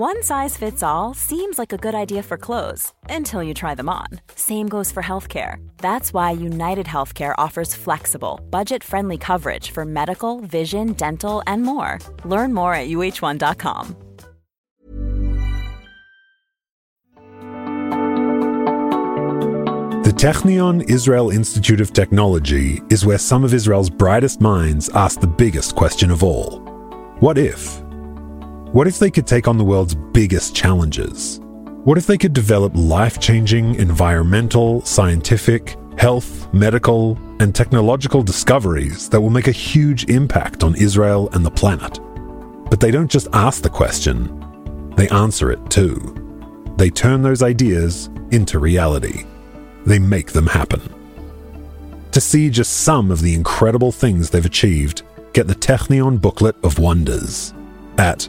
One size fits all seems like a good idea for clothes until you try them on. Same goes for healthcare. That's why United Healthcare offers flexible, budget friendly coverage for medical, vision, dental, and more. Learn more at uh1.com. The Technion Israel Institute of Technology is where some of Israel's brightest minds ask the biggest question of all What if? What if they could take on the world's biggest challenges? What if they could develop life changing environmental, scientific, health, medical, and technological discoveries that will make a huge impact on Israel and the planet? But they don't just ask the question, they answer it too. They turn those ideas into reality. They make them happen. To see just some of the incredible things they've achieved, get the Technion Booklet of Wonders at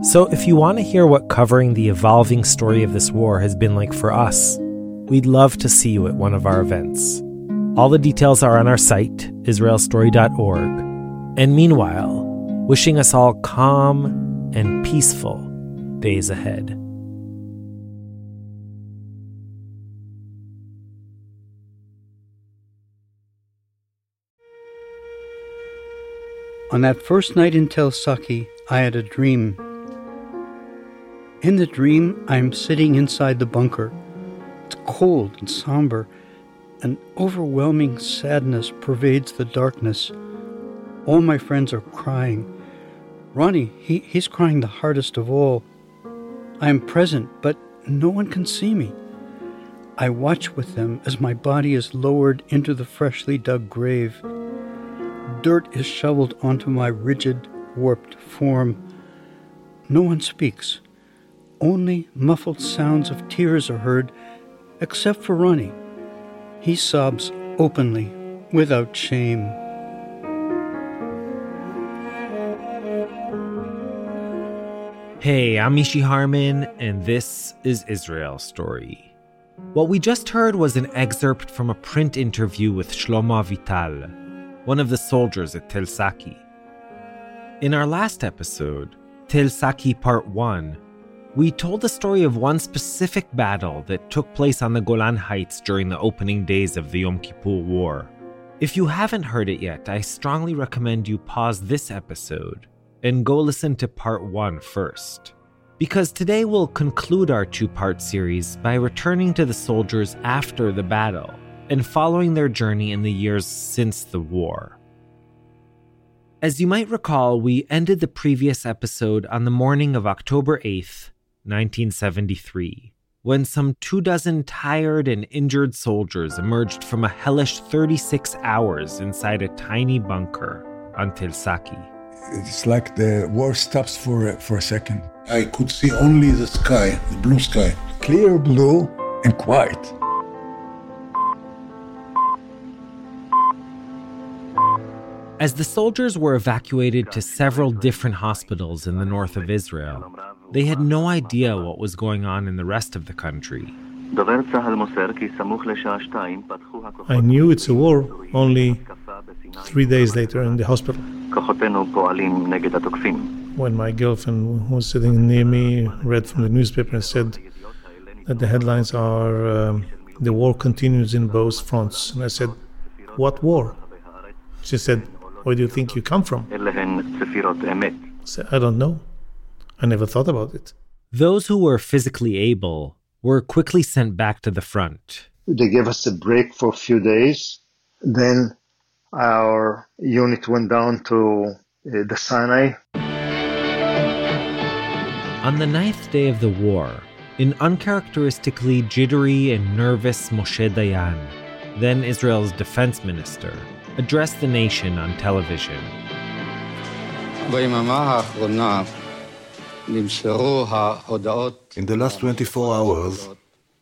so, if you want to hear what covering the evolving story of this war has been like for us, we'd love to see you at one of our events. All the details are on our site, israelstory.org. And meanwhile, wishing us all calm and peaceful days ahead. On that first night in Tel Saki, I had a dream in the dream, I'm sitting inside the bunker. It's cold and somber. An overwhelming sadness pervades the darkness. All my friends are crying. Ronnie, he, he's crying the hardest of all. I am present, but no one can see me. I watch with them as my body is lowered into the freshly dug grave. Dirt is shoveled onto my rigid, warped form. No one speaks. Only muffled sounds of tears are heard, except for Ronnie. He sobs openly, without shame. Hey, I'm Mishy Harman, and this is Israel Story. What we just heard was an excerpt from a print interview with Shlomo Avital, one of the soldiers at Tel Saki. In our last episode, Tel Saki Part 1, we told the story of one specific battle that took place on the Golan Heights during the opening days of the Yom Kippur War. If you haven't heard it yet, I strongly recommend you pause this episode and go listen to part one first. Because today we'll conclude our two part series by returning to the soldiers after the battle and following their journey in the years since the war. As you might recall, we ended the previous episode on the morning of October 8th, 1973, when some two dozen tired and injured soldiers emerged from a hellish 36 hours inside a tiny bunker on Tel Saki. It's like the war stops for, for a second. I could see only the sky, the blue sky. Clear blue and quiet. As the soldiers were evacuated to several different hospitals in the north of Israel, they had no idea what was going on in the rest of the country. I knew it's a war only three days later in the hospital. When my girlfriend, who was sitting near me, read from the newspaper and said that the headlines are um, The war continues in both fronts. And I said, What war? She said, where do you think you come from? I said, I don't know. I never thought about it. Those who were physically able were quickly sent back to the front. They gave us a break for a few days. Then our unit went down to uh, the Sinai. On the ninth day of the war, an uncharacteristically jittery and nervous Moshe Dayan, then Israel's defense minister, addressed the nation on television. In the last 24 hours,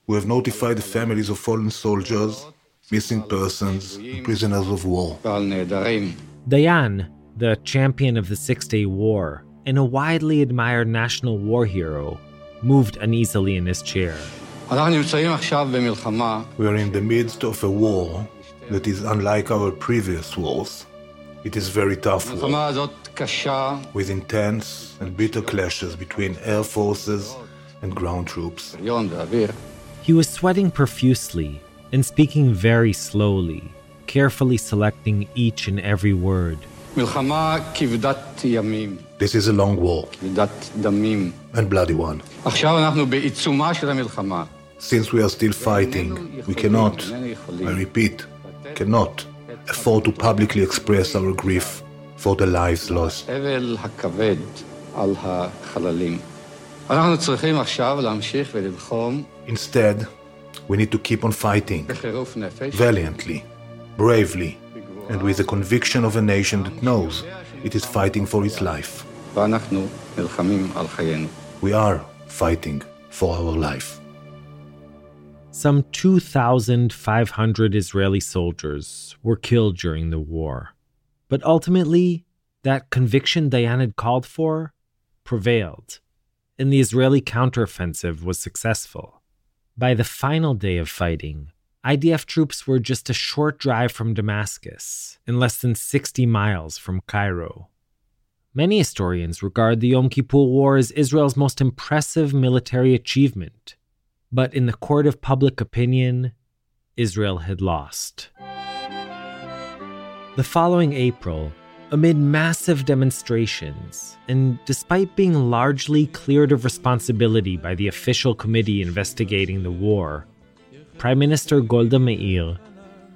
we have notified the families of fallen soldiers, missing persons, and prisoners of war. Dayan, the champion of the Six Day War and a widely admired national war hero, moved uneasily in his chair. We are in the midst of a war that is unlike our previous wars. It is very tough war, with intense and bitter clashes between air forces and ground troops. He was sweating profusely and speaking very slowly, carefully selecting each and every word. This is a long war. and bloody one. Since we are still fighting, we cannot, I repeat, cannot afford to publicly express our grief for the lives lost. Instead, we need to keep on fighting valiantly, bravely, and with the conviction of a nation that knows it is fighting for its life. We are fighting for our life. Some 2,500 Israeli soldiers were killed during the war. But ultimately, that conviction Dayan had called for prevailed, and the Israeli counteroffensive was successful. By the final day of fighting, IDF troops were just a short drive from Damascus and less than 60 miles from Cairo. Many historians regard the Yom Kippur War as Israel's most impressive military achievement. But in the court of public opinion, Israel had lost. The following April, amid massive demonstrations, and despite being largely cleared of responsibility by the official committee investigating the war, Prime Minister Golda Meir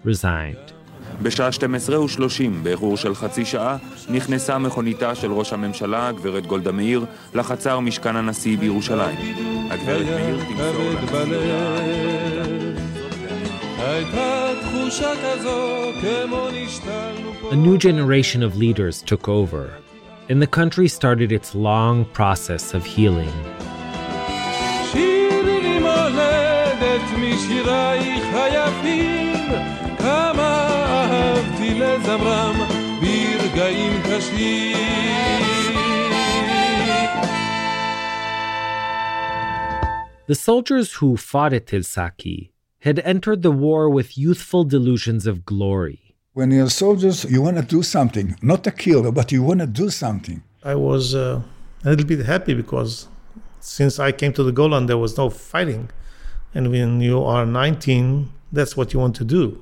resigned. בשעה 12:30, באיחור של חצי שעה, נכנסה מכוניתה של ראש הממשלה, הגברת גולדה מאיר, לחצר משכן הנשיא בירושלים. הגברת מאיר תמסור a new generation of leaders took over, and the country started its long process of healing. The soldiers who fought at Tel Saki had entered the war with youthful delusions of glory. When you're soldiers, you want to do something, not to kill, but you want to do something. I was uh, a little bit happy because since I came to the Golan, there was no fighting. And when you are 19, that's what you want to do.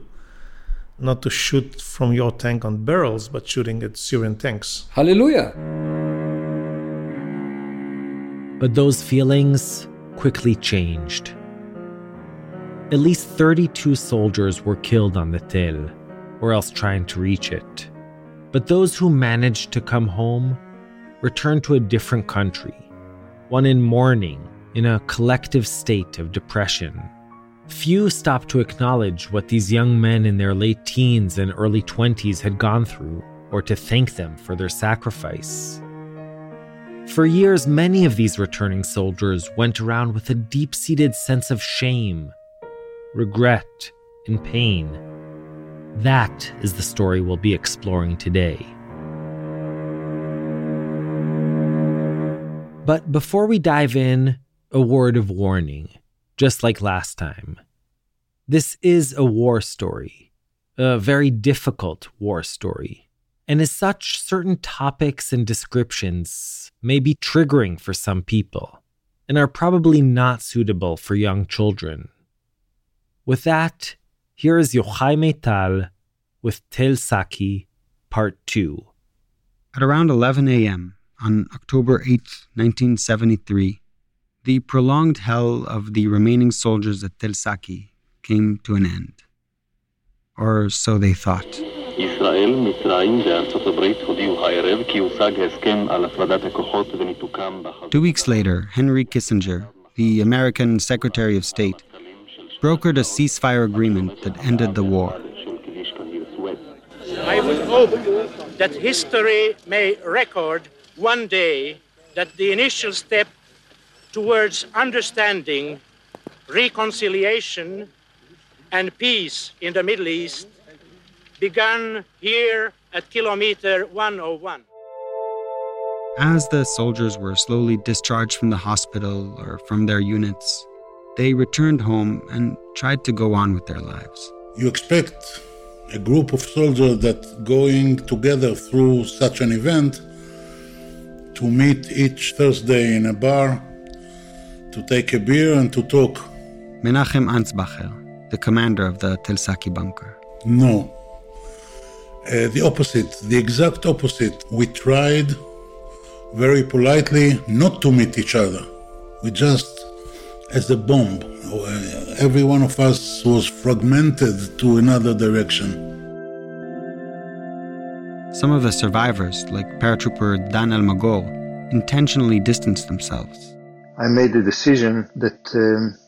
Not to shoot from your tank on barrels, but shooting at Syrian tanks. Hallelujah. But those feelings quickly changed. At least 32 soldiers were killed on the Tel, or else trying to reach it. But those who managed to come home returned to a different country, one in mourning, in a collective state of depression. Few stopped to acknowledge what these young men in their late teens and early 20s had gone through, or to thank them for their sacrifice. For years, many of these returning soldiers went around with a deep seated sense of shame, regret, and pain. That is the story we'll be exploring today. But before we dive in, a word of warning, just like last time. This is a war story, a very difficult war story. And as such, certain topics and descriptions may be triggering for some people and are probably not suitable for young children. With that, here is Yochai Maital with Tel Saki, Part 2. At around 11 a.m., on October 8, 1973, the prolonged hell of the remaining soldiers at Tel Saki came to an end. Or so they thought. Two weeks later, Henry Kissinger, the American Secretary of State, brokered a ceasefire agreement that ended the war. I would hope that history may record one day that the initial step towards understanding, reconciliation, and peace in the Middle East began here at kilometer 101. As the soldiers were slowly discharged from the hospital or from their units, they returned home and tried to go on with their lives. You expect a group of soldiers that going together through such an event to meet each Thursday in a bar, to take a beer and to talk. Menachem Ansbacher, the commander of the Tel Saki bunker. No. Uh, the opposite, the exact opposite. We tried very politely not to meet each other. We just, as a bomb, every one of us was fragmented to another direction. Some of the survivors, like paratrooper Dan Almagor, intentionally distanced themselves. I made the decision that um,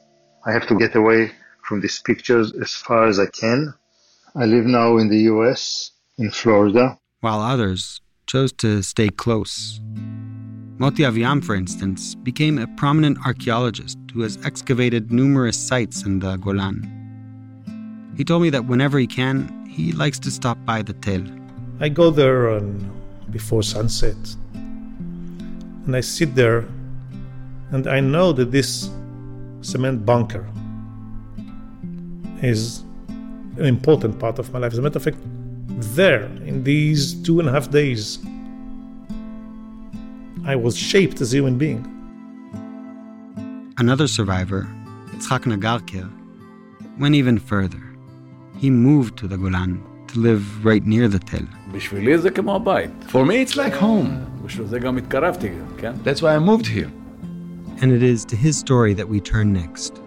I have to get away from these pictures as far as I can. I live now in the US, in Florida. While others chose to stay close. Moti Aviam, for instance, became a prominent archaeologist who has excavated numerous sites in the Golan. He told me that whenever he can, he likes to stop by the Tel. I go there on, before sunset, and I sit there, and I know that this cement bunker is an important part of my life. As a matter of fact, there, in these two and a half days, I was shaped as a human being. Another survivor, Yitzhak Nagarker, went even further. He moved to the Golan to live right near the Tel. For me it's like home. That's why I moved here. And it is to his story that we turn next.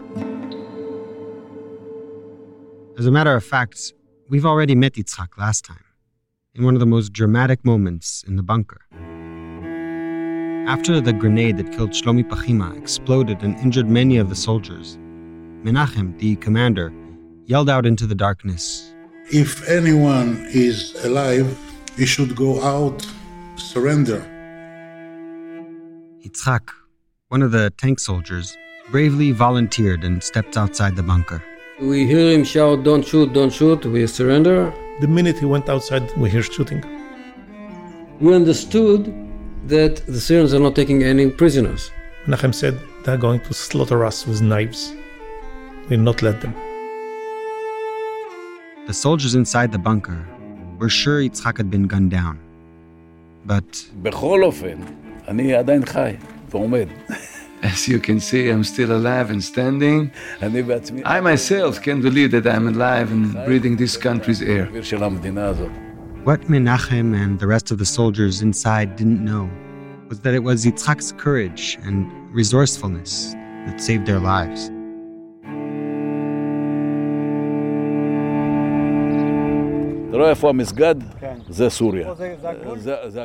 As a matter of fact, we've already met Yitzhak last time, in one of the most dramatic moments in the bunker. After the grenade that killed Shlomi Pachima exploded and injured many of the soldiers, Menachem, the commander, yelled out into the darkness If anyone is alive, he should go out, surrender. Yitzhak, one of the tank soldiers, bravely volunteered and stepped outside the bunker. We hear him shout, Don't shoot, don't shoot, we surrender. The minute he went outside, we hear shooting. We understood that the Syrians are not taking any prisoners. Menachem said, They're going to slaughter us with knives. We'll not let them. The soldiers inside the bunker were sure Yitzhak had been gunned down. But. As you can see, I'm still alive and standing. I myself can't believe that I'm alive and breathing this country's air what Menachem and the rest of the soldiers inside didn't know was that it was Yitzhak's courage and resourcefulness that saved their lives.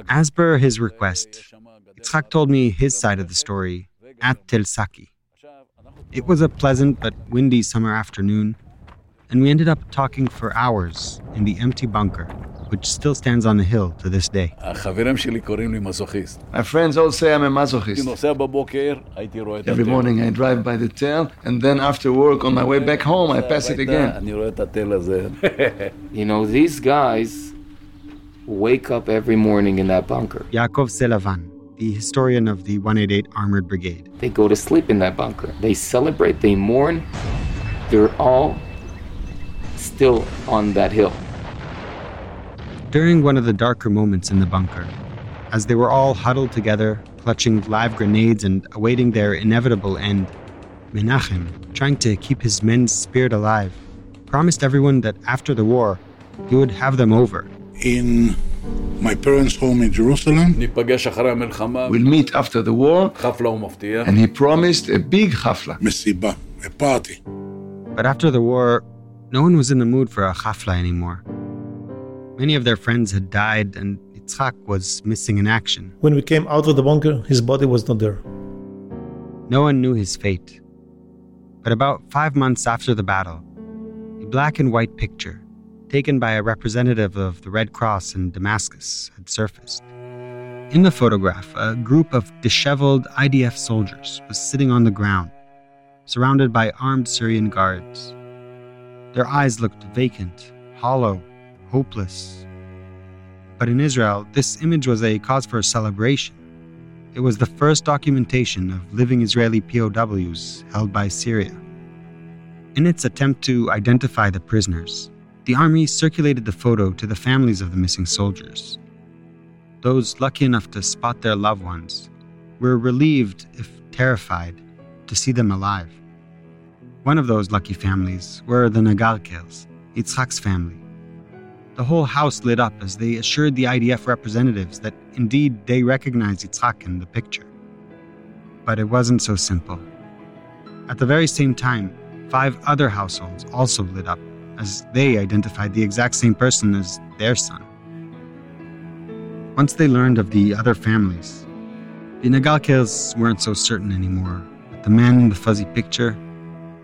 As per his request, Yitzhak told me his side of the story at Tel Saki. It was a pleasant but windy summer afternoon, and we ended up talking for hours in the empty bunker, which still stands on the hill to this day. My friends all say I'm a masochist. Every morning I drive by the Tel, and then after work on my way back home I pass it again. You know, these guys wake up every morning in that bunker. Yaakov Selavan, the historian of the 188 Armored Brigade. They go to sleep in that bunker. They celebrate, they mourn. They're all still on that hill. During one of the darker moments in the bunker, as they were all huddled together, clutching live grenades and awaiting their inevitable end, Menachem, trying to keep his men's spirit alive, promised everyone that after the war, he would have them over. In my parents' home in Jerusalem. We'll meet after the war. And he promised a big chafla. Mesiba, a party. But after the war, no one was in the mood for a chafla anymore. Many of their friends had died, and Yitzhak was missing in action. When we came out of the bunker, his body was not there. No one knew his fate. But about five months after the battle, a black and white picture taken by a representative of the Red Cross in Damascus, had surfaced. In the photograph, a group of disheveled IDF soldiers was sitting on the ground, surrounded by armed Syrian guards. Their eyes looked vacant, hollow, hopeless. But in Israel, this image was a cause for celebration. It was the first documentation of living Israeli POWs held by Syria. In its attempt to identify the prisoners, the army circulated the photo to the families of the missing soldiers. Those lucky enough to spot their loved ones were relieved, if terrified, to see them alive. One of those lucky families were the Nagarkels, Yitzhak's family. The whole house lit up as they assured the IDF representatives that indeed they recognized Yitzhak in the picture. But it wasn't so simple. At the very same time, five other households also lit up as they identified the exact same person as their son. Once they learned of the other families, the Nagalkels weren't so certain anymore that the man in the fuzzy picture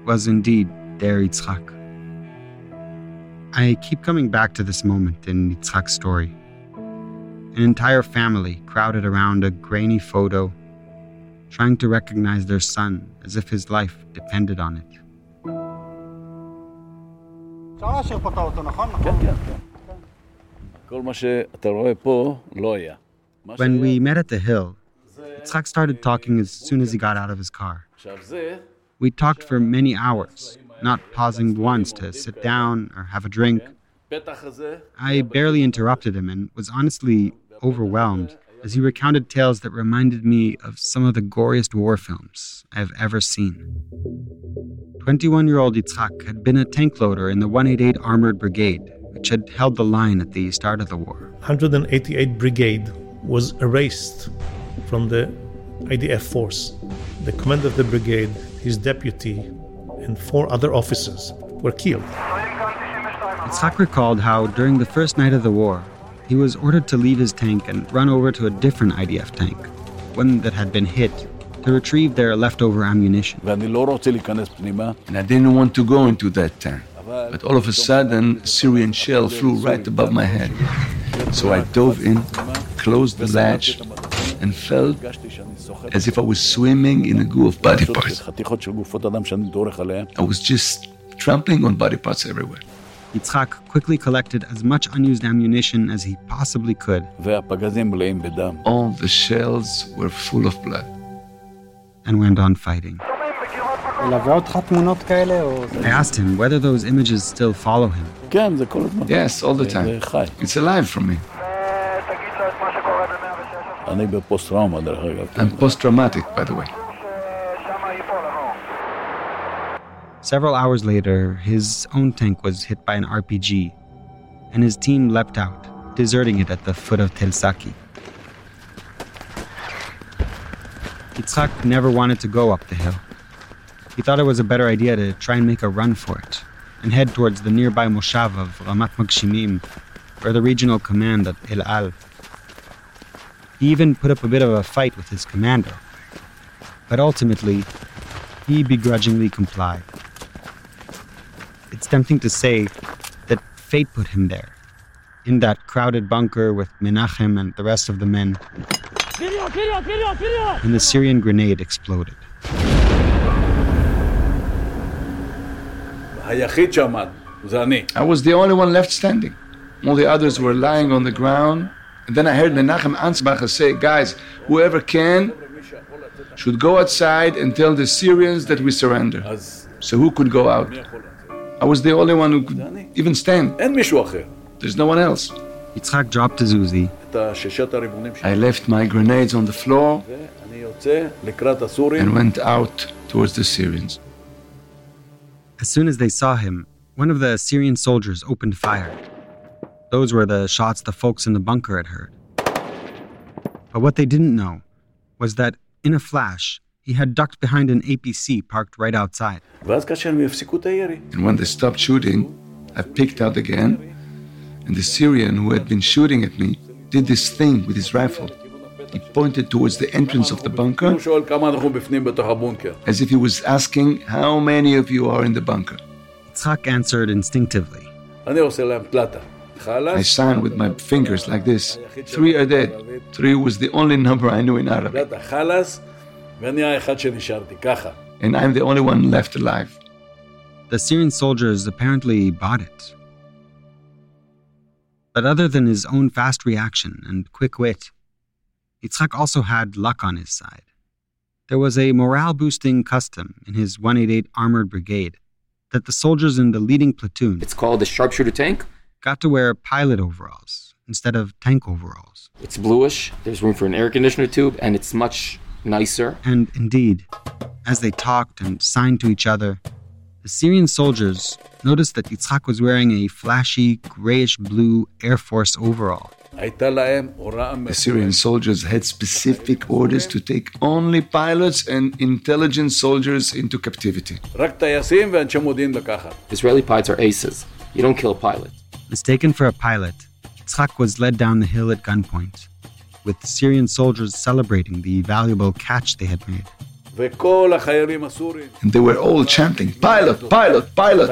was indeed their Yitzhak. I keep coming back to this moment in Yitzhak's story. An entire family crowded around a grainy photo, trying to recognize their son as if his life depended on it. When we met at the hill, Yitzhak started talking as soon as he got out of his car. We talked for many hours, not pausing once to sit down or have a drink. I barely interrupted him and was honestly overwhelmed as he recounted tales that reminded me of some of the goriest war films I have ever seen. 21 year old Yitzhak had been a tank loader in the 188 Armored Brigade, which had held the line at the start of the war. 188 Brigade was erased from the IDF force. The commander of the brigade, his deputy, and four other officers were killed. Yitzhak recalled how, during the first night of the war, he was ordered to leave his tank and run over to a different IDF tank, one that had been hit to retrieve their leftover ammunition. And I didn't want to go into that tank. But all of a sudden, a Syrian shell flew right above my head. So I dove in, closed the latch, and felt as if I was swimming in a goo of body parts. I was just trampling on body parts everywhere. Yitzhak quickly collected as much unused ammunition as he possibly could. All the shells were full of blood and went on fighting. I asked him whether those images still follow him. Yes, all the time. It's alive for me. I'm post traumatic, by the way. Several hours later, his own tank was hit by an RPG, and his team leapt out, deserting it at the foot of Tel Saki. Yitzhak never wanted to go up the hill. He thought it was a better idea to try and make a run for it and head towards the nearby moshav of Ramat Magshimim, or the regional command at El Al. He even put up a bit of a fight with his commander, but ultimately, he begrudgingly complied. It's tempting to say that fate put him there, in that crowded bunker with Menachem and the rest of the men and the Syrian grenade exploded. I was the only one left standing. All the others were lying on the ground. And then I heard Menachem Ansbacher say, guys, whoever can should go outside and tell the Syrians that we surrender. So who could go out? I was the only one who could even stand. There's no one else. Yitzhak dropped his Uzi. I left my grenades on the floor and went out towards the Syrians. As soon as they saw him, one of the Syrian soldiers opened fire. Those were the shots the folks in the bunker had heard. But what they didn't know was that, in a flash, he had ducked behind an APC parked right outside. And when they stopped shooting, I picked out again, and the Syrian who had been shooting at me did this thing with his rifle. He pointed towards the entrance of the bunker as if he was asking how many of you are in the bunker. Yitzhak answered instinctively. I signed with my fingers like this. Three are dead. Three was the only number I knew in Arabic. And I'm the only one left alive. The Syrian soldiers apparently bought it. But other than his own fast reaction and quick wit, Yitzhak also had luck on his side. There was a morale boosting custom in his 188 Armored Brigade that the soldiers in the leading platoon. It's called the sharpshooter tank. Got to wear pilot overalls instead of tank overalls. It's bluish, there's room for an air conditioner tube, and it's much nicer. And indeed, as they talked and signed to each other, the Syrian soldiers noticed that Yitzhak was wearing a flashy grayish blue Air Force overall. The Syrian soldiers had specific orders to take only pilots and intelligence soldiers into captivity. Israeli pilots are aces. You don't kill a pilot. Mistaken for a pilot, Yitzhak was led down the hill at gunpoint, with Syrian soldiers celebrating the valuable catch they had made. And they were all chanting, Pilot, pilot, pilot.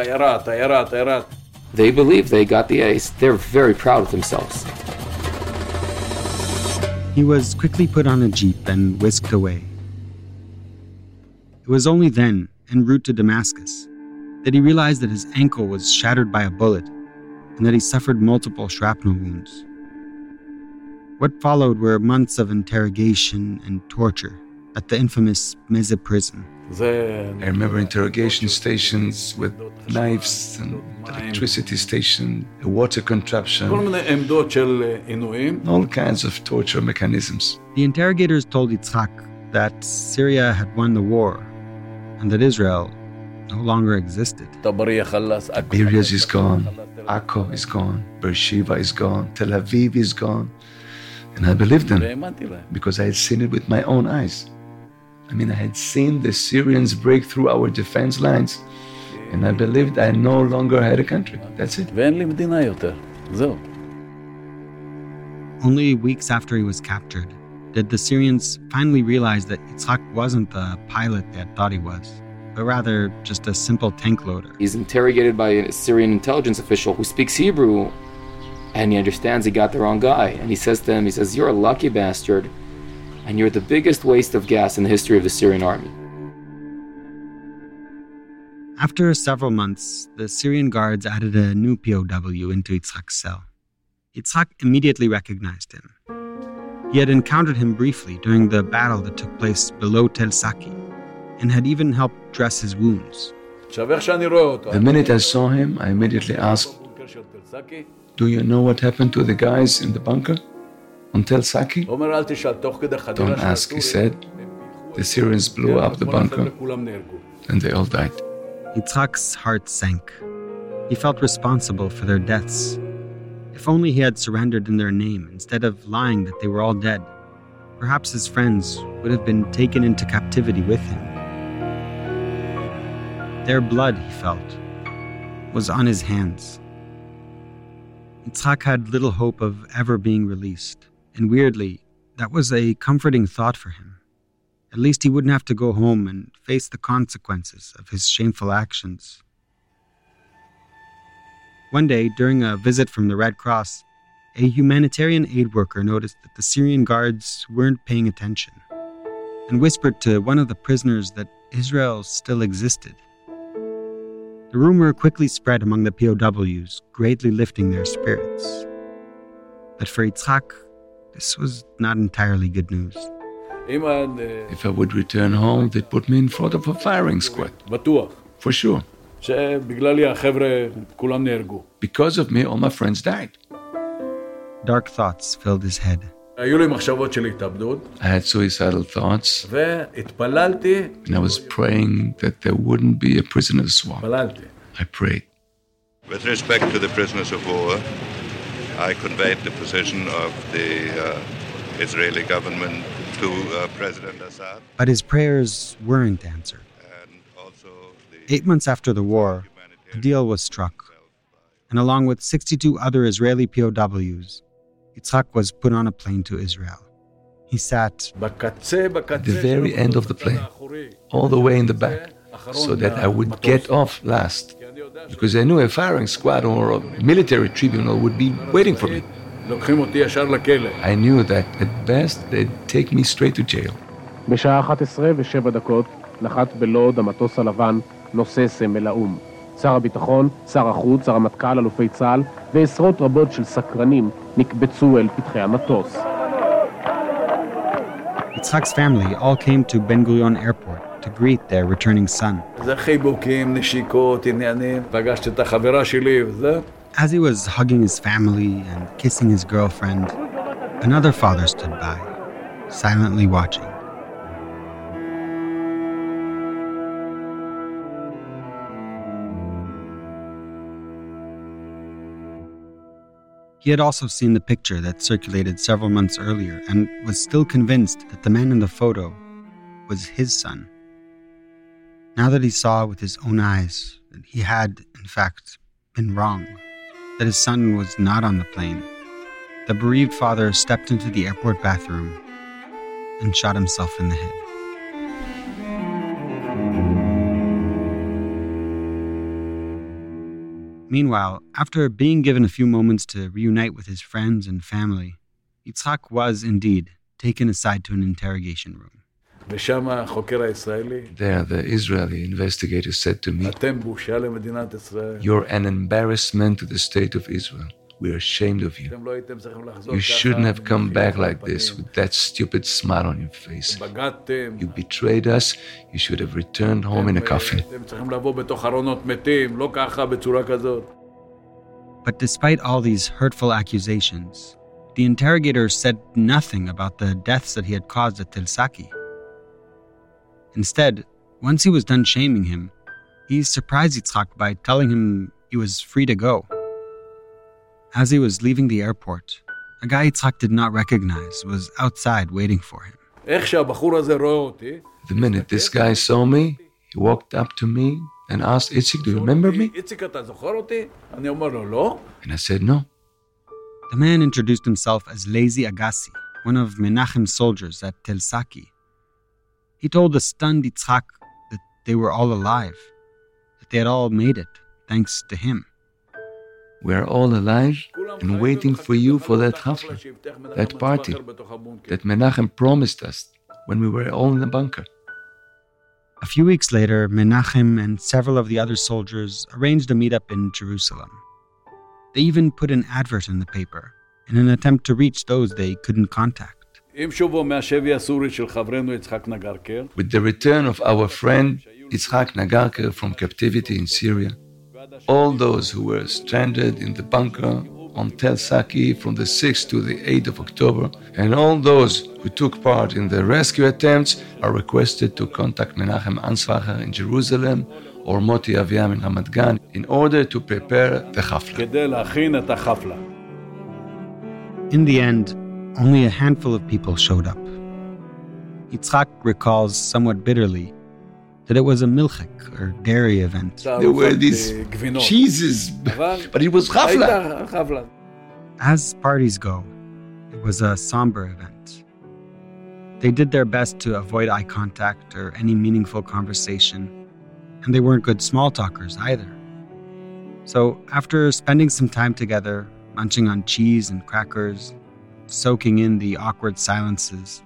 They believe they got the ace. They're very proud of themselves. He was quickly put on a jeep and whisked away. It was only then, en route to Damascus, that he realized that his ankle was shattered by a bullet and that he suffered multiple shrapnel wounds. What followed were months of interrogation and torture at the infamous Mezzeh prison. I remember interrogation stations with knives and electricity station, a water contraption, all kinds of torture mechanisms. The interrogators told Yitzhak that Syria had won the war and that Israel no longer existed. Tiberias is gone, Akko is gone, Beersheba is gone, Tel Aviv is gone. And I believed them because I had seen it with my own eyes. I mean, I had seen the Syrians break through our defense lines, and I believed I no longer had a country. That's it. Only weeks after he was captured did the Syrians finally realize that Yitzhak wasn't the pilot they had thought he was, but rather just a simple tank loader. He's interrogated by a Syrian intelligence official who speaks Hebrew, and he understands he got the wrong guy. And he says to him, he says, You're a lucky bastard and you're the biggest waste of gas in the history of the Syrian army. After several months, the Syrian guards added a new POW into Yitzhak's cell. Yitzhak immediately recognized him. He had encountered him briefly during the battle that took place below Tel Saki and had even helped dress his wounds. The minute I saw him, I immediately asked, Do you know what happened to the guys in the bunker? on Tel Saki? Don't ask, he said. The Syrians blew up the bunker and they all died. Yitzhak's heart sank. He felt responsible for their deaths. If only he had surrendered in their name instead of lying that they were all dead, perhaps his friends would have been taken into captivity with him. Their blood, he felt, was on his hands. Yitzhak had little hope of ever being released. And weirdly, that was a comforting thought for him. At least he wouldn't have to go home and face the consequences of his shameful actions. One day, during a visit from the Red Cross, a humanitarian aid worker noticed that the Syrian guards weren't paying attention and whispered to one of the prisoners that Israel still existed. The rumor quickly spread among the POWs, greatly lifting their spirits. But for Yitzhak, this was not entirely good news. If I would return home, they'd put me in front of a firing squad. But for sure. Because of me, all my friends died. Dark thoughts filled his head. I had suicidal thoughts. And I was praying that there wouldn't be a prisoner swap. I prayed. With respect to the prisoners of war, I conveyed the position of the uh, Israeli government to uh, President Assad. But his prayers weren't answered. Eight months after the war, a deal was struck. And along with 62 other Israeli POWs, Yitzhak was put on a plane to Israel. He sat at the very end of the plane, all the way in the back, so that I would get off last. Because I knew a firing squad or a military tribunal would be waiting for me. I knew that at best they'd take me straight to jail. בשעה 11 ו-7 דקות נחת בלוד המטוס הלבן נושא סמל האו"ם. שר הביטחון, שר החוץ, הרמטכ"ל, אלופי צה"ל ועשרות רבות של סקרנים נקבצו אל פתחי המטוס. Yitzhak's family all came to Ben Gurion Airport to greet their returning son. זה חיבוקים, נשיקות, עניינים. פגשתי את החברה שלי וזה. As he was hugging his family and kissing his girlfriend, another father stood by, silently watching. He had also seen the picture that circulated several months earlier and was still convinced that the man in the photo was his son. Now that he saw with his own eyes that he had, in fact, been wrong, that his son was not on the plane, the bereaved father stepped into the airport bathroom and shot himself in the head. Meanwhile, after being given a few moments to reunite with his friends and family, Yitzhak was indeed taken aside to an interrogation room. There, the Israeli investigator said to me, You're an embarrassment to the state of Israel. We're ashamed of you. You shouldn't have come back like this with that stupid smile on your face. You betrayed us. You should have returned home in a coffin. But despite all these hurtful accusations, the interrogator said nothing about the deaths that he had caused at Tel Saki. Instead, once he was done shaming him, he surprised Yitzhak by telling him he was free to go. As he was leaving the airport, a guy Yitzhak did not recognize was outside waiting for him. The minute this guy saw me, he walked up to me and asked, Itzik, do you remember me? And I said, no. The man introduced himself as Lazy Agassi, one of Menachem's soldiers at Tel Saki, he told the stunned Yitzhak that they were all alive, that they had all made it, thanks to him. We are all alive and waiting for you for that hafla, that party that Menachem promised us when we were all in the bunker. A few weeks later, Menachem and several of the other soldiers arranged a meetup in Jerusalem. They even put an advert in the paper in an attempt to reach those they couldn't contact. With the return of our friend Yitzhak Nagarker from captivity in Syria, all those who were stranded in the bunker on Tel Saki from the 6th to the 8th of October, and all those who took part in the rescue attempts are requested to contact Menachem Ansbacher in Jerusalem or Moti Aviam in Ramat Gan in order to prepare the chafla. In the end, only a handful of people showed up. Yitzhak recalls somewhat bitterly that it was a milchek or dairy event. There were these cheeses, but it was chafla. As parties go, it was a somber event. They did their best to avoid eye contact or any meaningful conversation, and they weren't good small talkers either. So, after spending some time together, munching on cheese and crackers, soaking in the awkward silences,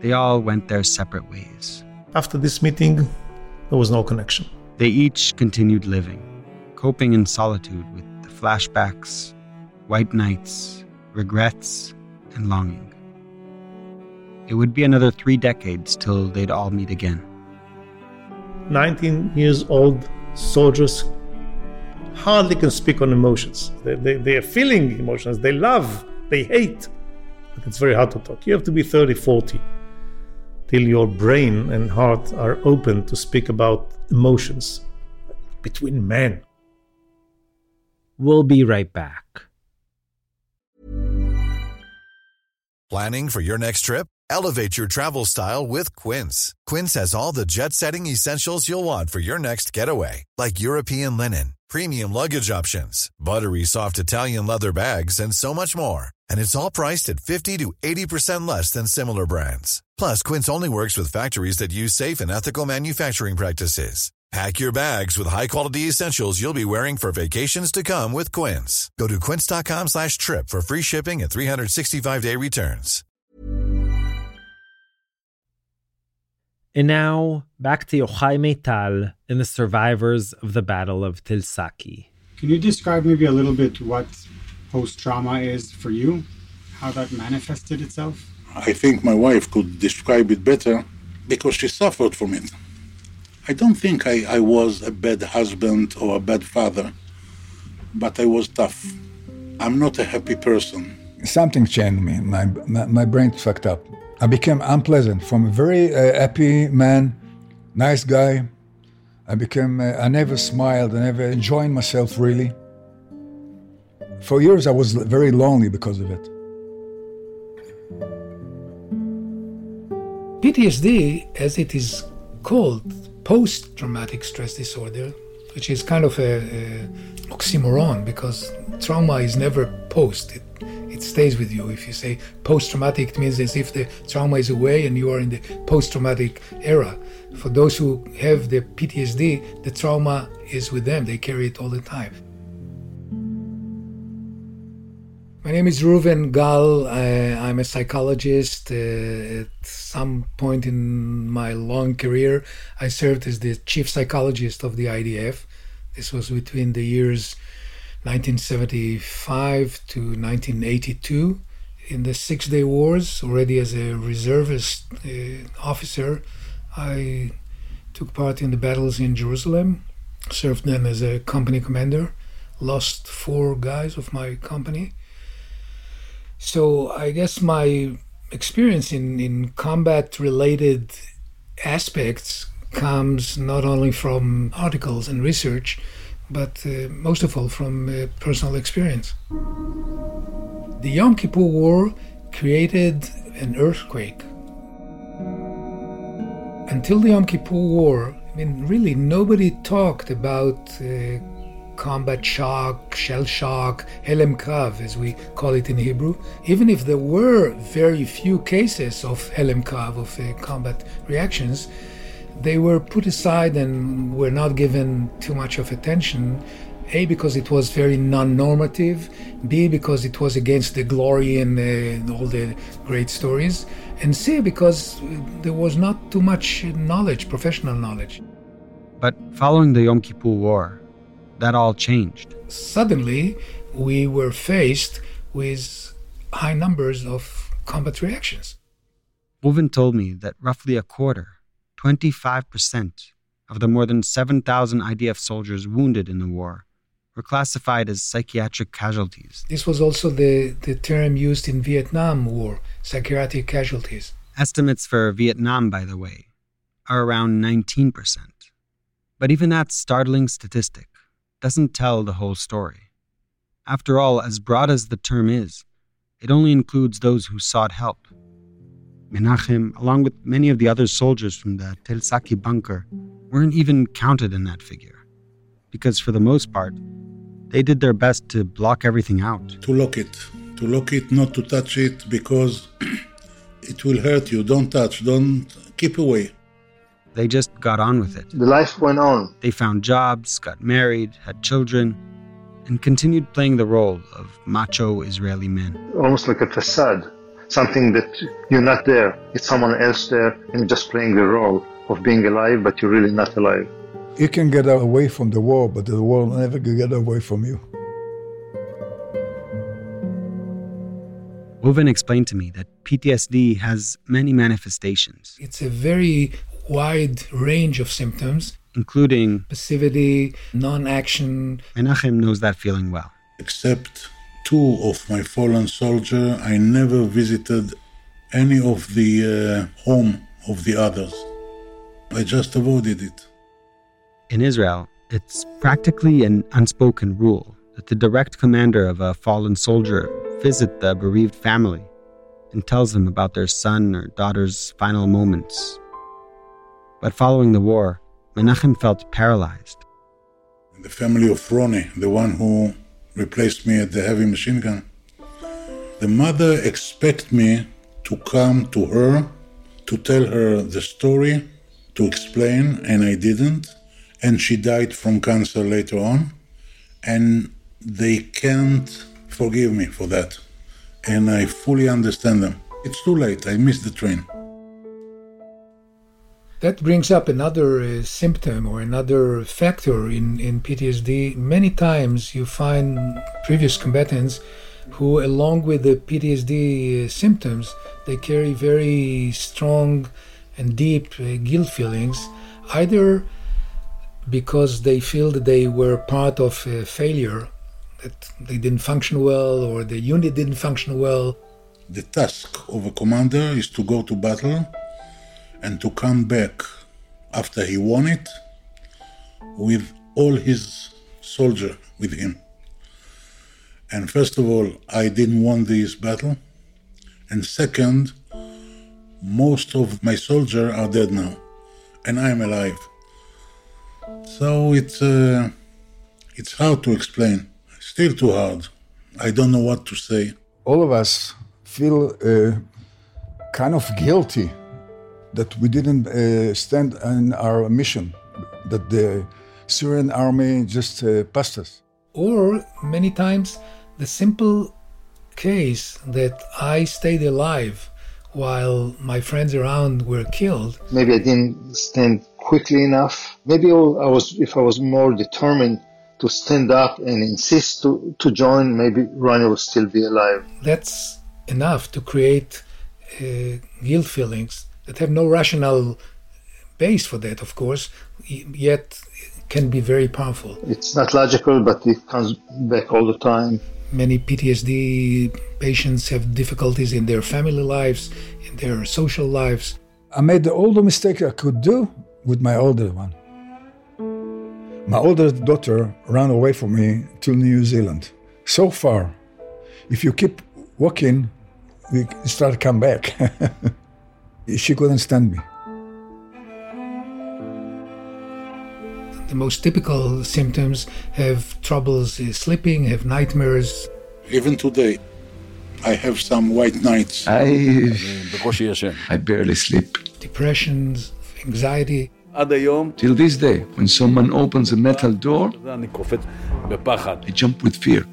they all went their separate ways. After this meeting, there was no connection. They each continued living, coping in solitude with the flashbacks, white nights, regrets, and longing. It would be another three decades till they'd all meet again. 19 years old soldiers hardly can speak on emotions. They, they, they are feeling emotions. They love, they hate but it's very hard to talk. You have to be 30, 40 till your brain and heart are open to speak about emotions between men. We'll be right back. Planning for your next trip? Elevate your travel style with Quince. Quince has all the jet setting essentials you'll want for your next getaway, like European linen, premium luggage options, buttery soft Italian leather bags, and so much more. And it's all priced at 50 to 80% less than similar brands. Plus, Quince only works with factories that use safe and ethical manufacturing practices. Pack your bags with high-quality essentials you'll be wearing for vacations to come with Quince. Go to quince.com slash trip for free shipping and 365-day returns. And now, back to Yochai Maital and the survivors of the Battle of Tel Saki. Can you describe maybe a little bit what post-trauma is for you? How that manifested itself? I think my wife could describe it better because she suffered from it. I don't think I, I was a bad husband or a bad father, but I was tough. I'm not a happy person. Something changed me. My, my, my brain fucked up. I became unpleasant from a very uh, happy man, nice guy. I became, uh, I never smiled, I never enjoyed myself really. For years, I was very lonely because of it. PTSD, as it is called, post traumatic stress disorder, which is kind of a, a, oxymoron because trauma is never post. It, it stays with you. If you say post traumatic, it means as if the trauma is away and you are in the post traumatic era. For those who have the PTSD, the trauma is with them, they carry it all the time. My name is Reuven Gal. I, am a psychologist. Uh, at some point in my long career, I served as the chief psychologist of the IDF. This was between the years 1975 to 1982. In the Six Day Wars, already as a reservist uh, officer, I took part in the battles in Jerusalem, served then as a company commander, lost four guys of my company so I guess my experience in, in combat related aspects comes not only from articles and research, but uh, most of all from uh, personal experience. The Yom Kippur War created an earthquake. Until the Yom Kippur War, I mean, really nobody talked about uh, combat shock, shell shock, helem krav, as we call it in Hebrew. Even if there were very few cases of helem krav, of uh, combat reactions, they were put aside and were not given too much of attention. A, because it was very non normative, B, because it was against the glory and uh, all the great stories, and C, because there was not too much knowledge, professional knowledge. But following the Yom Kippur War, that all changed. Suddenly, we were faced with high numbers of combat reactions. Reuven told me that roughly a quarter, 25%, of the more than 7,000 IDF soldiers wounded in the war were classified as psychiatric casualties. This was also the, the term used in Vietnam War, psychiatric casualties. Estimates for Vietnam, by the way, are around 19%. But even that startling statistic doesn't tell the whole story. After all, as broad as the term is, it only includes those who sought help. Menachem, along with many of the other soldiers from the Tel Saki bunker, weren't even counted in that figure. Because for the most part, they did their best to block everything out. To lock it. To lock it, not to touch it, because it will hurt you. Don't touch. Don't keep away. They just got on with it. The life went on. They found jobs, got married, had children, and continued playing the role of macho Israeli men. Almost like a facade, something that you're not there. It's someone else there, and you're just playing the role of being alive, but you're really not alive. You can get away from the war, but the war will never get away from you. Reuven explained to me that PTSD has many manifestations. It's a very wide range of symptoms, including passivity, non action. Menachem knows that feeling well. Except two of my fallen soldiers, I never visited any of the uh, home of the others. I just avoided it. In Israel, it's practically an unspoken rule that the direct commander of a fallen soldier visit the bereaved family and tells them about their son or daughter's final moments. But following the war, Menachem felt paralyzed. The family of Ronnie, the one who replaced me at the heavy machine gun, the mother expected me to come to her to tell her the story, to explain, and I didn't. And she died from cancer later on. And they can't forgive me for that. And I fully understand them. It's too late. I missed the train. That brings up another uh, symptom or another factor in, in PTSD. Many times you find previous combatants who, along with the PTSD uh, symptoms, they carry very strong and deep uh, guilt feelings, either because they feel that they were part of a failure, that they didn't function well, or the unit didn't function well. The task of a commander is to go to battle and to come back after he won it with all his soldier with him. And first of all, I didn't win this battle. And second, most of my soldiers are dead now, and I'm alive. So it's uh, it's hard to explain. Still too hard. I don't know what to say. All of us feel uh, kind of guilty that we didn't uh, stand in our mission, that the Syrian army just uh, passed us. Or many times, the simple case that I stayed alive while my friends around were killed. Maybe I didn't stand quickly enough. Maybe I was, if I was more determined to stand up and insist to, to join, maybe Ronnie would still be alive. That's enough to create uh, guilt feelings that have no rational base for that, of course, yet can be very powerful. It's not logical, but it comes back all the time. Many PTSD patients have difficulties in their family lives, in their social lives. I made the older mistake I could do with my older one. My older daughter ran away from me to New Zealand. So far, if you keep walking, we start to come back. she couldn't stand me. The most typical symptoms have troubles uh, sleeping, have nightmares. Even today, I have some white nights. I, I barely sleep. Depressions, anxiety. Till this day, when someone opens a metal door, I jump with fear.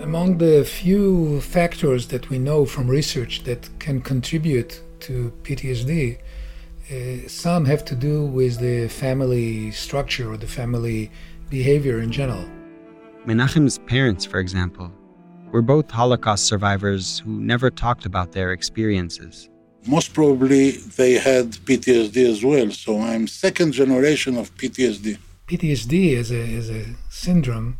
Among the few factors that we know from research that can contribute to PTSD, uh, some have to do with the family structure or the family behavior in general. Menachem's parents, for example, were both Holocaust survivors who never talked about their experiences. Most probably they had PTSD as well, so I'm second generation of PTSD. PTSD as a, as a syndrome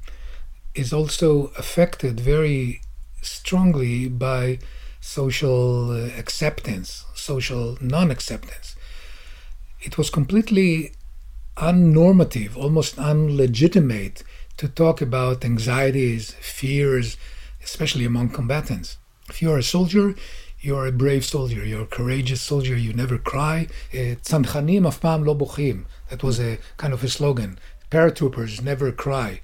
is also affected very strongly by social uh, acceptance, social non acceptance. It was completely unnormative, almost unlegitimate to talk about anxieties, fears, especially among combatants. If you're a soldier, you're a brave soldier, you're a courageous soldier, you never cry. Uh, Tzanchanim af lo bochim. That was a kind of a slogan. Paratroopers never cry.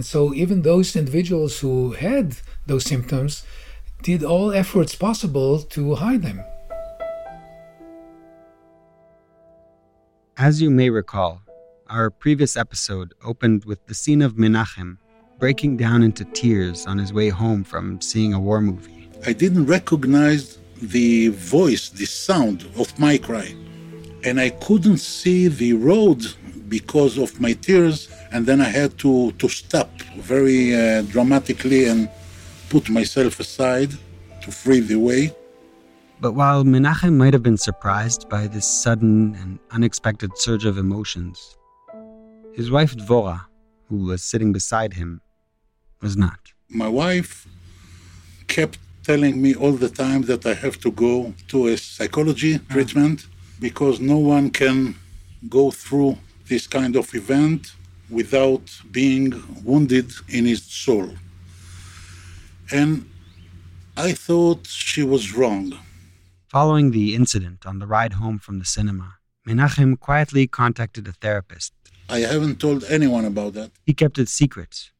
And so even those individuals who had those symptoms did all efforts possible to hide them. As you may recall, our previous episode opened with the scene of Menachem breaking down into tears on his way home from seeing a war movie. I didn't recognize the voice, the sound of my cry. And I couldn't see the road because of my tears and then I had to, to stop very uh, dramatically and put myself aside to free the way. But while Menachem might have been surprised by this sudden and unexpected surge of emotions, his wife Dvora, who was sitting beside him, was not. My wife kept telling me all the time that I have to go to a psychology treatment because no one can go through this kind of event without being wounded in his soul. And I thought she was wrong. Following the incident on the ride home from the cinema, Menachem quietly contacted a therapist. I haven't told anyone about that. He kept it secret,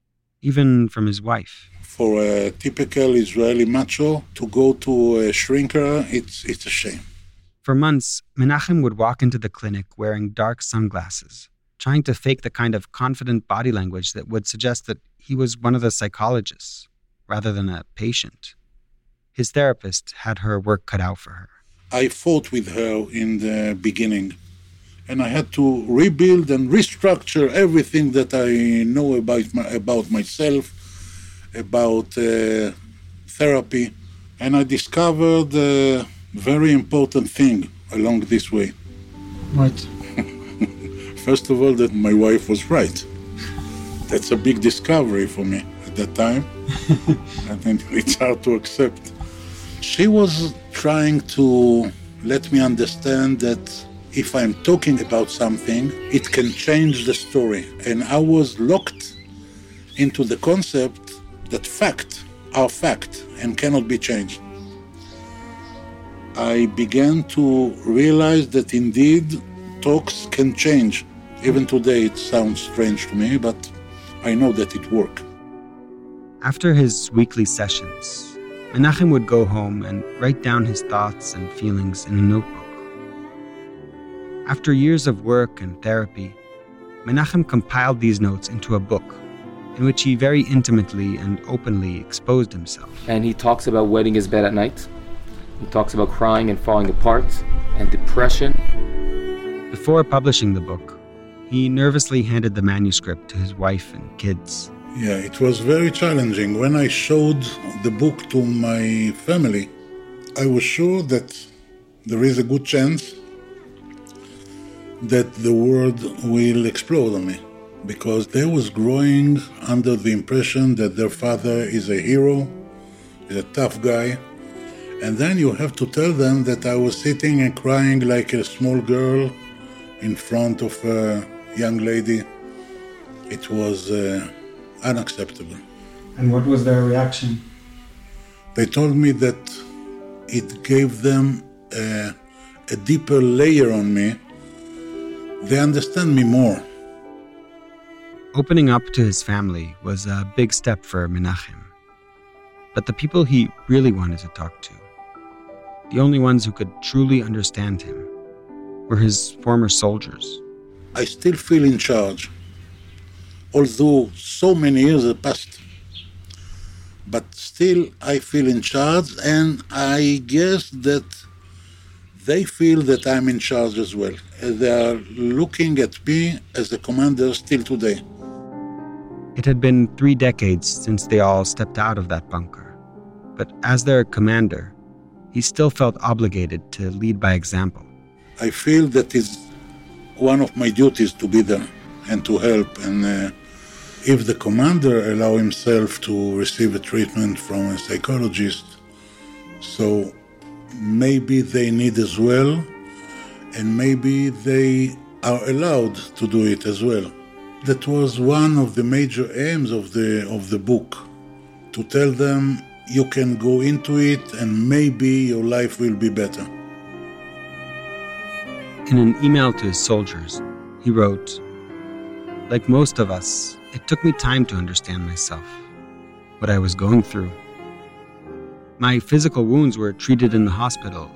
even from his wife. For a typical Israeli macho to go to a shrinker, it's, it's a shame. For months, Menachem would walk into the clinic wearing dark sunglasses, trying to fake the kind of confident body language that would suggest that he was one of the psychologists rather than a patient. His therapist had her work cut out for her. I fought with her in the beginning, and I had to rebuild and restructure everything that I know about, my, about myself, about uh, therapy, and I discovered a very important thing along this way. What? First of all, that my wife was right. That's a big discovery for me at that time. and then it's hard to accept. She was trying to let me understand that if I'm talking about something, it can change the story. And I was locked into the concept that fact are fact and cannot be changed. I began to realize that indeed talks can change. Even today it sounds strange to me, but I know that it works. After his weekly sessions, Menachem would go home and write down his thoughts and feelings in a notebook. After years of work and therapy, Menachem compiled these notes into a book in which he very intimately and openly exposed himself. And he talks about wetting his bed at night. He talks about crying and falling apart and depression. Before publishing the book, he nervously handed the manuscript to his wife and kids. Yeah, it was very challenging. When I showed the book to my family, I was sure that there is a good chance that the world will explode on me because they was growing under the impression that their father is a hero, is a tough guy. And then you have to tell them that I was sitting and crying like a small girl in front of a young lady. It was uh, unacceptable. And what was their reaction? They told me that it gave them a, a deeper layer on me. They understand me more. Opening up to his family was a big step for Menachem. But the people he really wanted to talk to, the only ones who could truly understand him, were his former soldiers. I still feel in charge although so many years have passed. But still, I feel in charge, and I guess that they feel that I'm in charge as well. They are looking at me as a commander still today. It had been three decades since they all stepped out of that bunker. But as their commander, he still felt obligated to lead by example. I feel that it's one of my duties to be there and to help and uh, if the commander allow himself to receive a treatment from a psychologist, so maybe they need as well, and maybe they are allowed to do it as well. That was one of the major aims of the of the book, to tell them you can go into it and maybe your life will be better. In an email to his soldiers, he wrote, Like most of us, it took me time to understand myself, what I was going through. My physical wounds were treated in the hospital,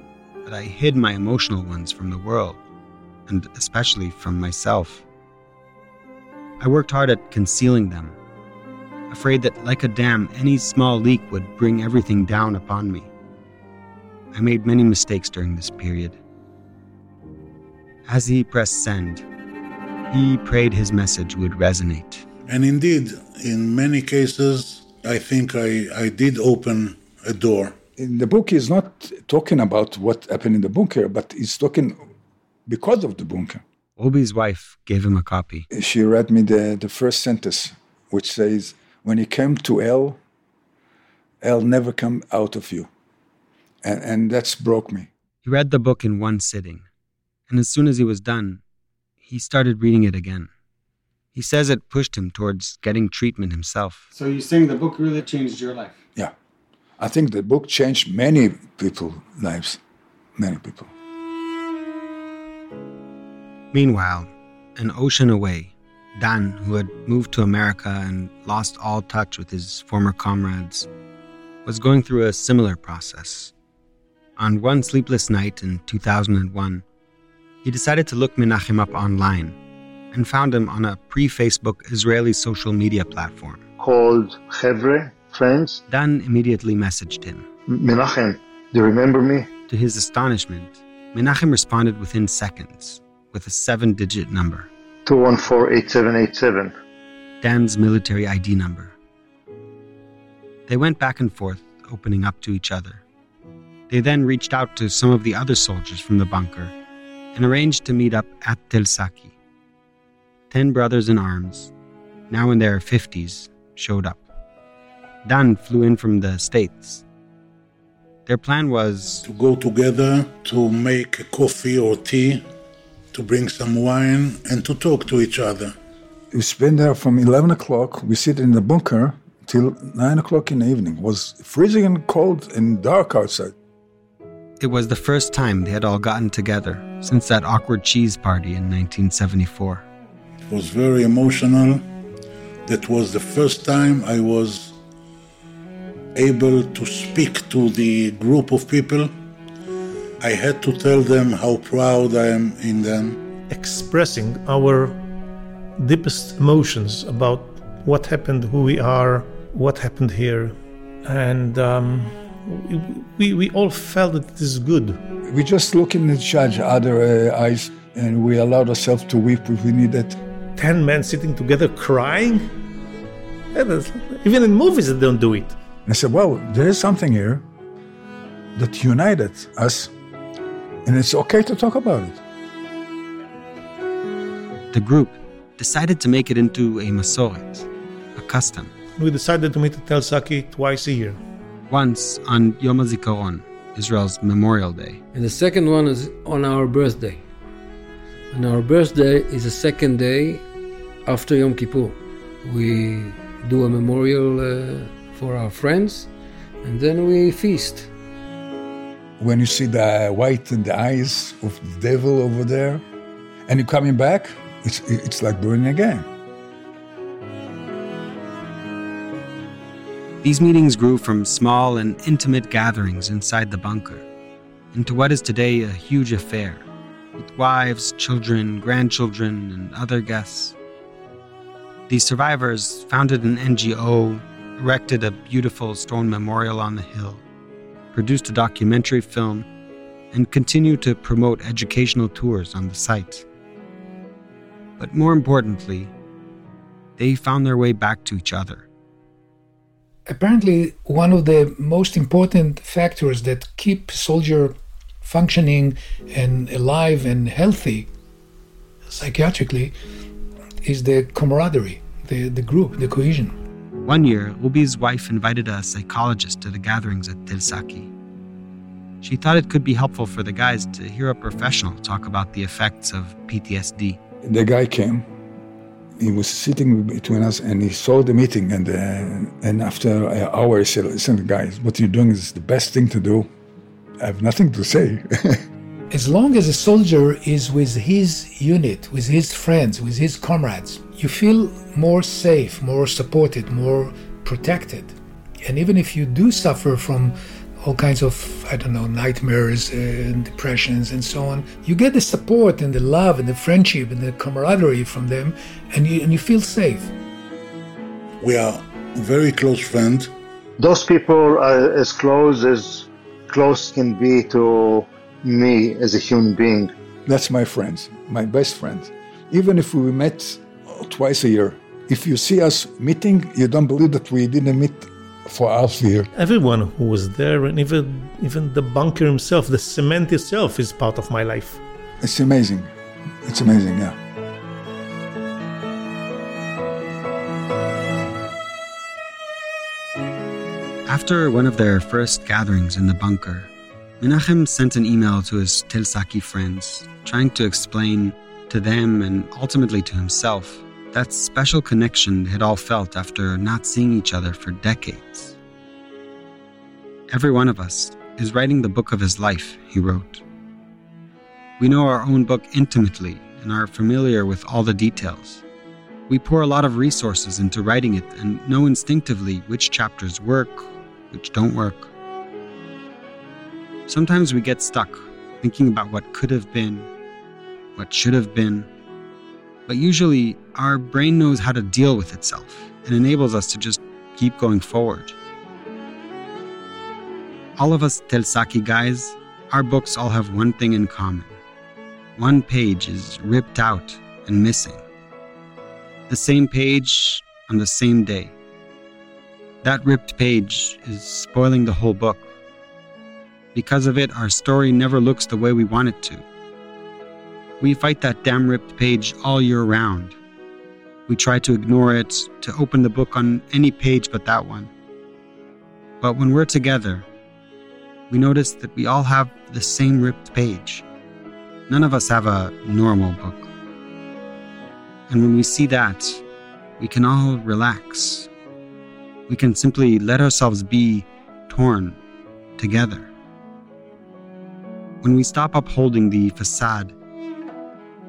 but I hid my emotional ones from the world, and especially from myself. I worked hard at concealing them, afraid that, like a dam, any small leak would bring everything down upon me. I made many mistakes during this period. As he pressed send, he prayed his message would resonate. And indeed, in many cases, I think I, I did open a door. In the book, he's not talking about what happened in the bunker, but he's talking because of the bunker. Obi's wife gave him a copy. She read me the, the first sentence, which says, When he came to hell, hell never come out of you. And, and that's broke me. He read the book in one sitting, and as soon as he was done, he started reading it again. He says it pushed him towards getting treatment himself. So you're saying the book really changed your life? Yeah. I think the book changed many people's lives, many people. Meanwhile, an ocean away, Dan, who had moved to America and lost all touch with his former comrades, was going through a similar process. On one sleepless night in 2001, he decided to look Menachem up online and found him on a pre Facebook Israeli social media platform called Chevre, Friends. Dan immediately messaged him. Menachem, do you remember me? To his astonishment, Menachem responded within seconds with a seven digit number 214 8787. Dan's military ID number. They went back and forth, opening up to each other. They then reached out to some of the other soldiers from the bunker and arranged to meet up at Tel Saki. Ten brothers in arms, now in their 50s, showed up. Dan flew in from the States. Their plan was to go together to make coffee or tea, to bring some wine, and to talk to each other. We spent there from 11 o'clock. We sit in the bunker till 9 o'clock in the evening. It was freezing and cold and dark outside. It was the first time they had all gotten together since that awkward cheese party in 1974. It was very emotional. That was the first time I was able to speak to the group of people. I had to tell them how proud I am in them. Expressing our deepest emotions about what happened, who we are, what happened here. And um, we, we all felt that it is good. We just look in each other uh, eyes and we allowed ourselves to weep if we needed. Ten men sitting together crying? Even in movies, they don't do it. I said, well, there is something here that united us, and it's okay to talk about it. The group decided to make it into a masoret, a custom. We decided to meet at Tel Saki twice a year. Once on Yom HaZikaron, Israel's Memorial Day. And the second one is on our birthday. And our birthday is the second day after Yom Kippur. We do a memorial uh, for our friends, and then we feast. When you see the white in the eyes of the devil over there, and you're coming back, it's, it's like burning again. These meetings grew from small and intimate gatherings inside the bunker into what is today a huge affair, with wives, children, grandchildren, and other guests. These survivors founded an NGO, erected a beautiful stone memorial on the hill, produced a documentary film, and continue to promote educational tours on the site. But more importantly, they found their way back to each other. Apparently, one of the most important factors that keep soldier functioning and alive and healthy psychiatrically is the camaraderie, the, the group, the cohesion. One year, Ubi's wife invited a psychologist to the gatherings at Tel Saki. She thought it could be helpful for the guys to hear a professional talk about the effects of PTSD. The guy came. He was sitting between us and he saw the meeting. And, uh, and after an hour, he said, Listen, guys, what you're doing is the best thing to do. I have nothing to say. as long as a soldier is with his unit, with his friends, with his comrades, you feel more safe, more supported, more protected. And even if you do suffer from all kinds of, I don't know, nightmares and depressions and so on, you get the support and the love and the friendship and the camaraderie from them, and you, and you feel safe. We are very close friends. Those people are as close as close can be to me as a human being. That's my friends, my best friends. Even if we met twice a year, if you see us meeting, you don't believe that we didn't meet for half a year. Everyone who was there, and even even the bunker himself, the cement itself, is part of my life. It's amazing. It's amazing, yeah. After one of their first gatherings in the bunker, Menachem sent an email to his Tel Saki friends, trying to explain to them and ultimately to himself that special connection they had all felt after not seeing each other for decades. Every one of us is writing the book of his life, he wrote. We know our own book intimately and are familiar with all the details. We pour a lot of resources into writing it and know instinctively which chapters work, which don't work. Sometimes we get stuck thinking about what could have been, what should have been, but usually our brain knows how to deal with itself and enables us to just keep going forward. All of us Tel Saki guys, our books all have one thing in common. One page is ripped out and missing. The same page on the same day. That ripped page is spoiling the whole book. Because of it, our story never looks the way we want it to. We fight that damn ripped page all year round. We try to ignore it, to open the book on any page but that one. But when we're together, we notice that we all have the same ripped page. None of us have a normal book. And when we see that, we can all relax. We can simply let ourselves be torn together. When we stop upholding the facade,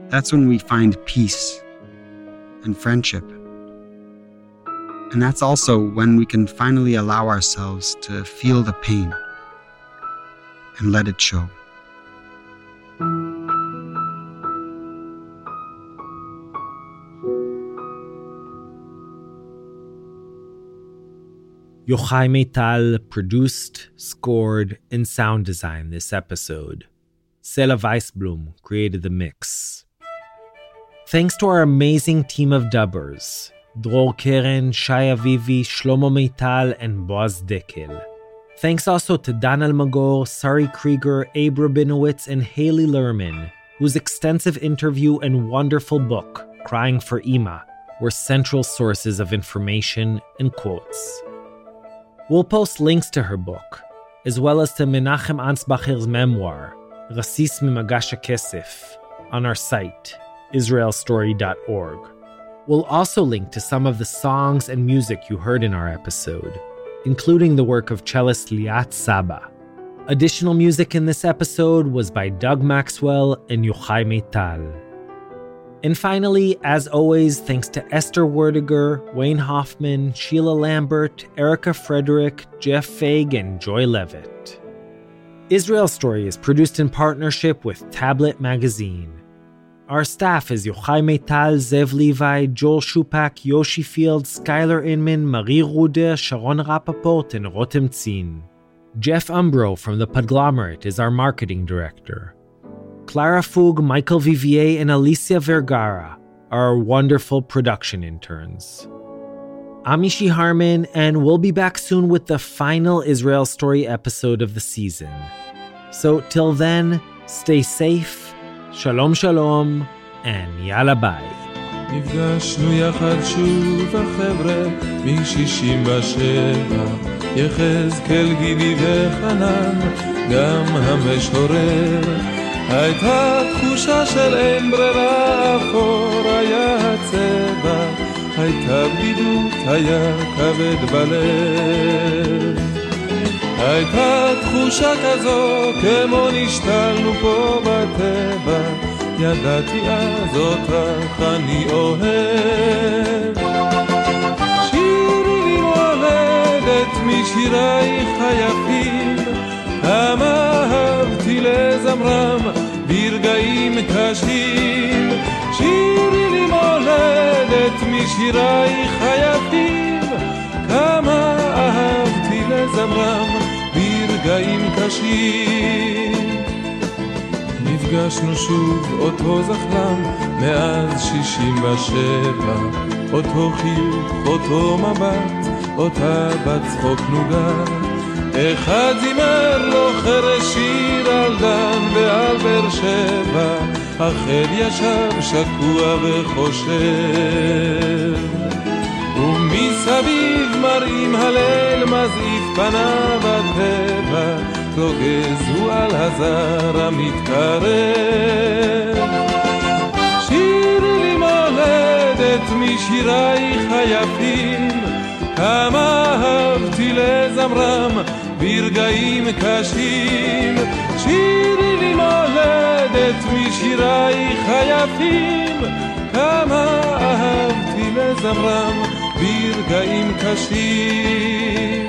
that's when we find peace and friendship. And that's also when we can finally allow ourselves to feel the pain and let it show. Yochai Maital produced, scored, and sound designed this episode. Sela Weisblum created the mix. Thanks to our amazing team of dubbers, Dror Keren, Shai Avivi, Shlomo Maital, and Boaz Dekel. Thanks also to Dan Almagor, Sari Krieger, Abe Rabinowitz, and Haley Lerman, whose extensive interview and wonderful book, Crying for Ima, were central sources of information and quotes. We'll post links to her book, as well as to Menachem Ansbacher's memoir, Rasis Mimagash Kesef, on our site, israelstory.org. We'll also link to some of the songs and music you heard in our episode, including the work of cellist Liat Saba. Additional music in this episode was by Doug Maxwell and Yochai Maital. And finally, as always, thanks to Esther Werdiger, Wayne Hoffman, Sheila Lambert, Erica Frederick, Jeff Fag, and Joy Levitt. Israel Story is produced in partnership with Tablet Magazine. Our staff is Yochai Maital, Zev Levi, Joel Shupak, Yoshi Field, Skylar Inman, Marie Ruder, Sharon Rapaport, and Rotem Tzin. Jeff Umbro from The Podglomerate is our marketing director. Clara Fug, Michael Vivier, and Alicia Vergara are our wonderful production interns. I'm Harman, and we'll be back soon with the final Israel Story episode of the season. So till then, stay safe, shalom shalom, and yalla bye. נפגשנו יחד שוב החבר'ה מ-67 יחזקאל גידי וחנן גם המשורר הייתה תחושה של אין ברירה, אפור היה הצבע, הייתה בדידות, היה כבד בלב. הייתה תחושה כזו, כמו נשתלנו פה בטבע, ידעתי אז אותך אני אוהב. שירי לי מולדת משירייך היפים, כמה אהבתי לזמרם ברגעים קשים. שירי לי מולדת משירייך היפים, כמה אהבתי לזמרם ברגעים קשים. נפגשנו שוב אותו זחלם מאז שישים ושבע, אותו חיוך, אותו מבט, אותה בת צחוק נוגה. אחד זימר לו חרש שיר על דן ועל באר שבע, אחר ישב שקוע וחושב. ומסביב מראים הליל מזעיף פניו הטבע, רוגז הוא על הזר המתקרב. שירי לי מולדת משירייך היפים, כמה אהבתי לזמרם ברגעים קשים. שירי לי מולדת משירייך היפים, כמה אהבתי לזמרם ברגעים קשים.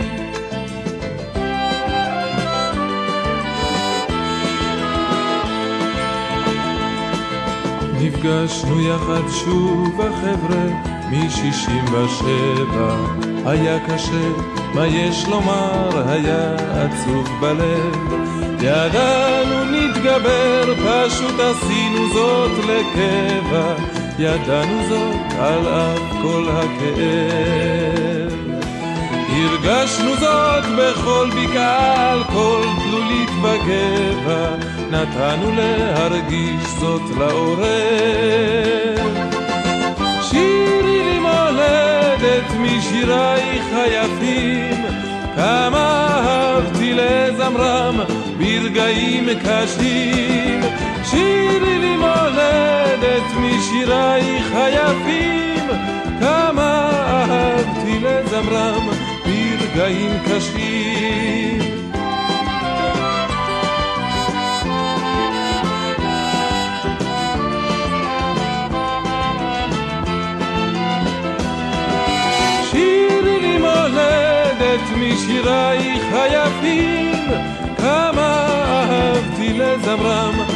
נפגשנו יחד שוב החבר'ה מ-67 היה קשה, מה יש לומר, היה עצוב בלב. ידענו נתגבר, פשוט עשינו זאת לקבע ידענו זאת על אף כל הכאב הרגשנו זאת בכל בקעה, על כל תלולית בגבע, נתנו להרגיש זאת לעורר. שירי לי מולדת משירייך היפים, כמה אהבתי לזמרם ברגעים קשים. שירי לי מולדת משירייך היפים, כמה אהבתי לזמרם ברגעים קשים. משירייך היפים, כמה אהבתי לזמרם